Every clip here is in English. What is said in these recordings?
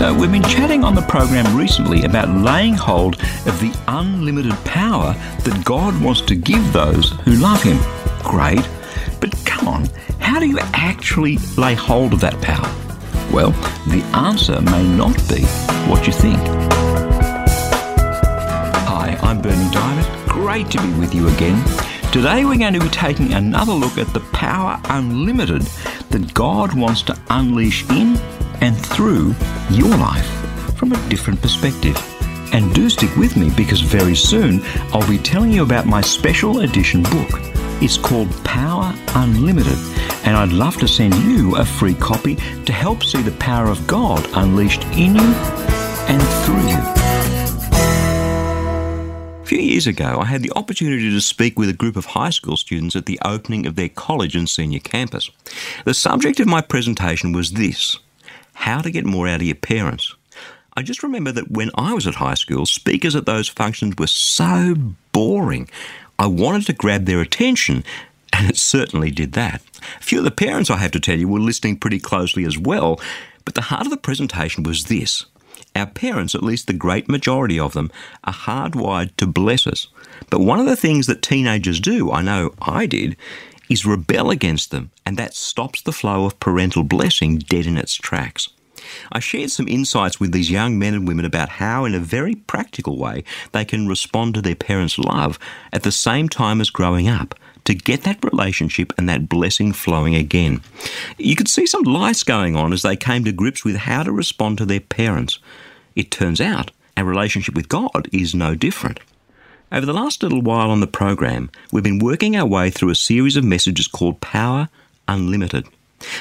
So, we've been chatting on the program recently about laying hold of the unlimited power that God wants to give those who love Him. Great, but come on, how do you actually lay hold of that power? Well, the answer may not be what you think. Hi, I'm Berni Dymet. Great to be with you again. Today we're going to be taking another look at the power unlimited that God wants to unleash in and through your life from a different perspective. And do stick with me because very soon I'll be telling you about my special edition book. It's called Power Unlimited, and I'd love to send you a free copy to help see the power of God unleashed in you and through you. A few years ago, I had the opportunity to speak with a group of high school students at the opening of their college and senior campus. The subject of my presentation was this how to get more out of your parents. I just remember that when I was at high school, speakers at those functions were so boring. I wanted to grab their attention, and it certainly did that. A few of the parents, I have to tell you, were listening pretty closely as well, but the heart of the presentation was this. Our parents, at least the great majority of them, are hardwired to bless us. But one of the things that teenagers do, I know I did, is rebel against them, and that stops the flow of parental blessing dead in its tracks. I shared some insights with these young men and women about how, in a very practical way, they can respond to their parents' love at the same time as growing up to get that relationship and that blessing flowing again. You could see some lights going on as they came to grips with how to respond to their parents. It turns out our relationship with God is no different. Over the last little while on the program, we've been working our way through a series of messages called Power Unlimited.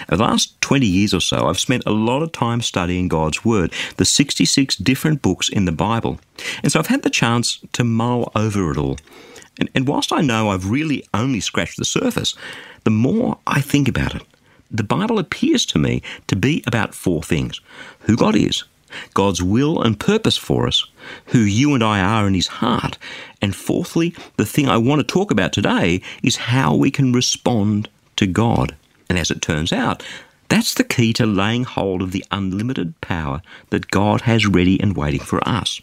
Over the last 20 years or so, I've spent a lot of time studying God's Word, the 66 different books in the Bible. And so I've had the chance to mull over it all. And, and whilst I know I've really only scratched the surface, the more I think about it, the Bible appears to me to be about four things who God is, God's will and purpose for us, who you and I are in His heart, and fourthly, the thing I want to talk about today is how we can respond to God. And as it turns out, that's the key to laying hold of the unlimited power that God has ready and waiting for us.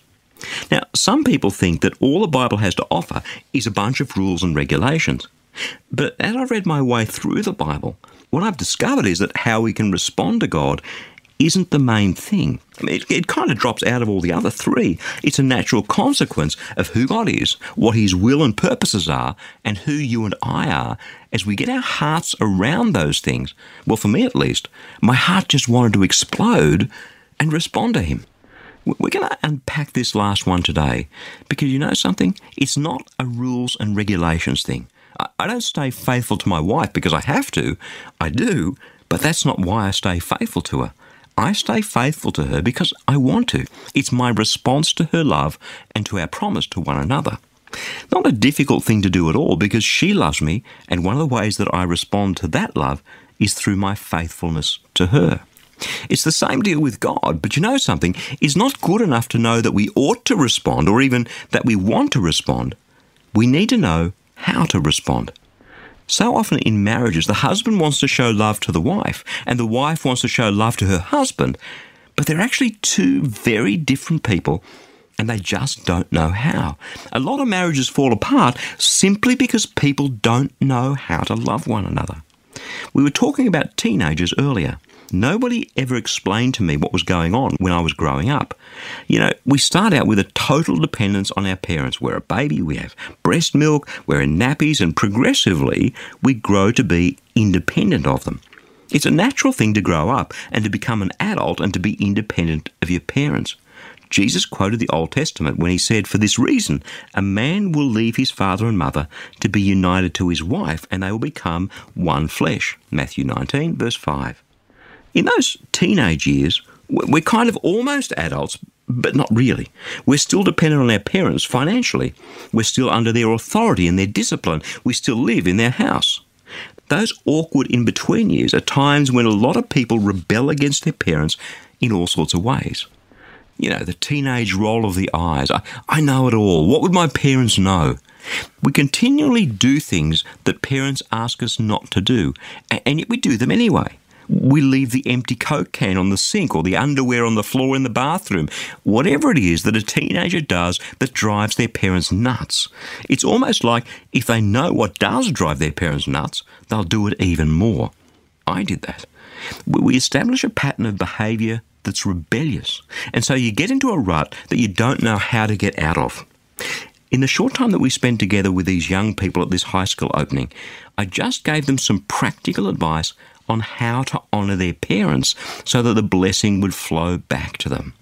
Now, some people think that all the Bible has to offer is a bunch of rules and regulations. But as I've read my way through the Bible, what I've discovered is that how we can respond to God isn't the main thing. It, it, kind of drops out of all the other three. It's a natural consequence of who God is, what His will and purposes are, and who you and I are. As we get our hearts around those things, well, for me at least, my heart just wanted to explode and respond to Him. We're going to unpack this last one today because you know something? It's not a rules and regulations thing. I don't stay faithful to my wife because I have to. I do, but that's not why I stay faithful to her. I stay faithful to her because I want to. It's my response to her love and to our promise to one another. Not a difficult thing to do at all because she loves me, and one of the ways that I respond to that love is through my faithfulness to her. It's the same deal with God, but you know something? It's not good enough to know that we ought to respond or even that we want to respond. We need to know how to respond. So often in marriages, the husband wants to show love to the wife, and the wife wants to show love to her husband, but they're actually two very different people, and they just don't know how. A lot of marriages fall apart simply because people don't know how to love one another. We were talking about teenagers earlier. Nobody ever explained to me what was going on when I was growing up. You know, we start out with a total dependence on our parents. We're a baby, we have breast milk, we're in nappies, and progressively we grow to be independent of them. It's a natural thing to grow up and to become an adult and to be independent of your parents. Jesus quoted the Old Testament when he said, For this reason, a man will leave his father and mother to be united to his wife, and they will become one flesh. Matthew 19, verse 5. In those teenage years, we're kind of almost adults, but not really. We're still dependent on our parents financially. We're still under their authority and their discipline. We still live in their house. Those awkward in between years are times when a lot of people rebel against their parents in all sorts of ways. You know, the teenage roll of the eyes. I, I know it all. What would my parents know? We continually do things that parents ask us not to do, and yet we do them anyway. We leave the empty Coke can on the sink or the underwear on the floor in the bathroom. Whatever it is that a teenager does that drives their parents nuts. It's almost like if they know what does drive their parents nuts, they'll do it even more. I did that. We establish a pattern of behaviour that's rebellious. And so you get into a rut that you don't know how to get out of. In the short time that we spent together with these young people at this high school opening, I just gave them some practical advice on how to honour their parents so that the blessing would flow back to them.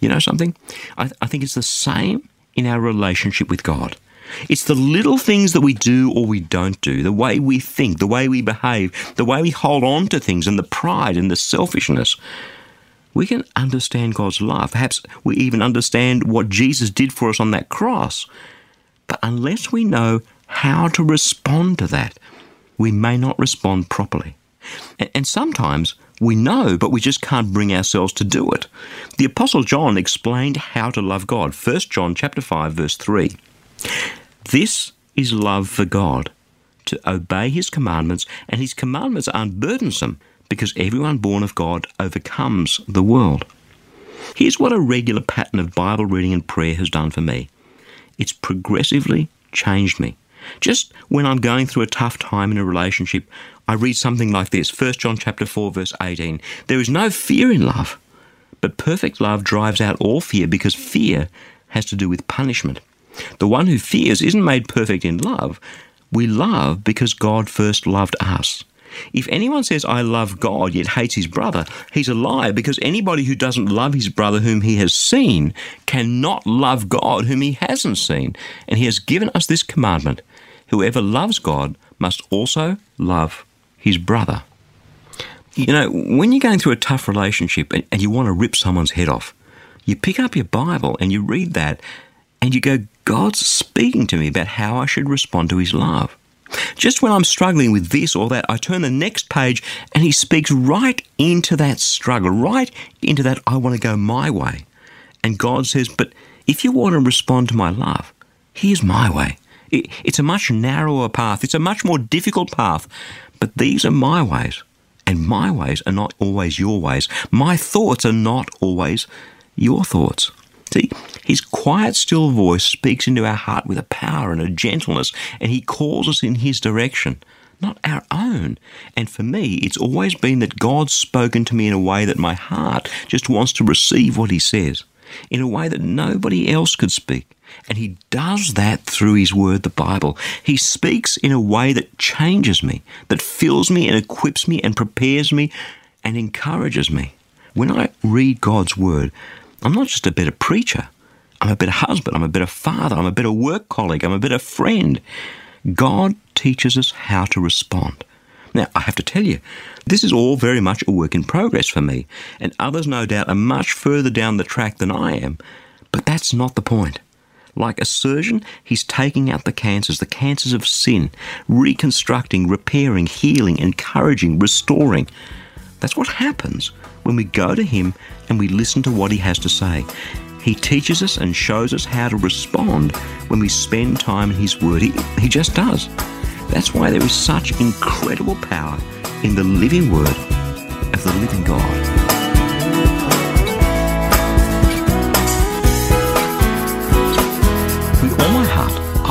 You know something? I, I think it's the same in our relationship with God. It's the little things that we do or we don't do, the way we think, the way we behave, the way we hold on to things, and the pride and the selfishness we can understand God's love. Perhaps we even understand what Jesus did for us on that cross. But unless we know how to respond to that, we may not respond properly. And sometimes we know, but we just can't bring ourselves to do it. The Apostle John explained how to love God. 1 John chapter 5, verse 3. This is love for God, to obey his commandments, and his commandments aren't burdensome because everyone born of God overcomes the world. Here's what a regular pattern of Bible reading and prayer has done for me it's progressively changed me. Just when I'm going through a tough time in a relationship, I read something like this 1 John chapter 4 verse 18. There is no fear in love, but perfect love drives out all fear because fear has to do with punishment. The one who fears isn't made perfect in love. We love because God first loved us. If anyone says, I love God, yet hates his brother, he's a liar because anybody who doesn't love his brother whom he has seen cannot love God whom he hasn't seen. And he has given us this commandment whoever loves God must also love his brother. You know, when you're going through a tough relationship and, and you want to rip someone's head off, you pick up your Bible and you read that and you go, God's speaking to me about how I should respond to his love. Just when I'm struggling with this or that, I turn the next page and he speaks right into that struggle, right into that I want to go my way. And God says, But if you want to respond to my love, here's my way. It's a much narrower path, it's a much more difficult path, but these are my ways. And my ways are not always your ways. My thoughts are not always your thoughts. See, his quiet, still voice speaks into our heart with a power and a gentleness, and he calls us in his direction, not our own. And for me, it's always been that God's spoken to me in a way that my heart just wants to receive what he says, in a way that nobody else could speak. And he does that through his word, the Bible. He speaks in a way that changes me, that fills me and equips me and prepares me and encourages me. When I read God's word, I'm not just a better preacher. I'm a better husband. I'm a better father. I'm a better work colleague. I'm a better friend. God teaches us how to respond. Now, I have to tell you, this is all very much a work in progress for me, and others, no doubt, are much further down the track than I am. But that's not the point. Like a surgeon, he's taking out the cancers, the cancers of sin, reconstructing, repairing, healing, encouraging, restoring. That's what happens when we go to him and we listen to what he has to say. He teaches us and shows us how to respond when we spend time in His Word. He, he just does. That's why there is such incredible power in the living Word of the living God.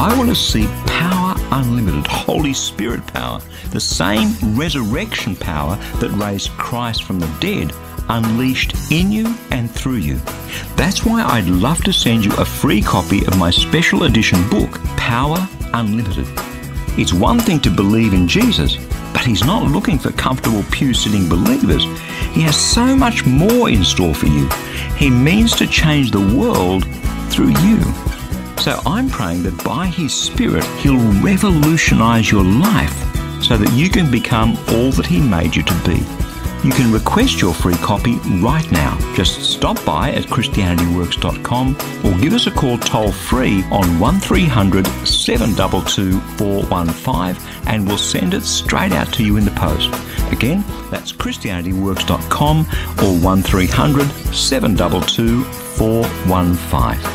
I want to see power unlimited, Holy Spirit power, the same resurrection power that raised Christ from the dead unleashed in you and through you. That's why I'd love to send you a free copy of my special edition book, Power Unlimited. It's one thing to believe in Jesus, but He's not looking for comfortable pew sitting believers. He has so much more in store for you. He means to change the world through you. So I'm praying that by His Spirit, He'll revolutionize your life so that you can become all that He made you to be. You can request your free copy right now. Just stop by at ChristianityWorks.com or give us a call toll free on 1300 722 415 and we'll send it straight out to you in the post. Again, that's ChristianityWorks.com or 1300 722 415.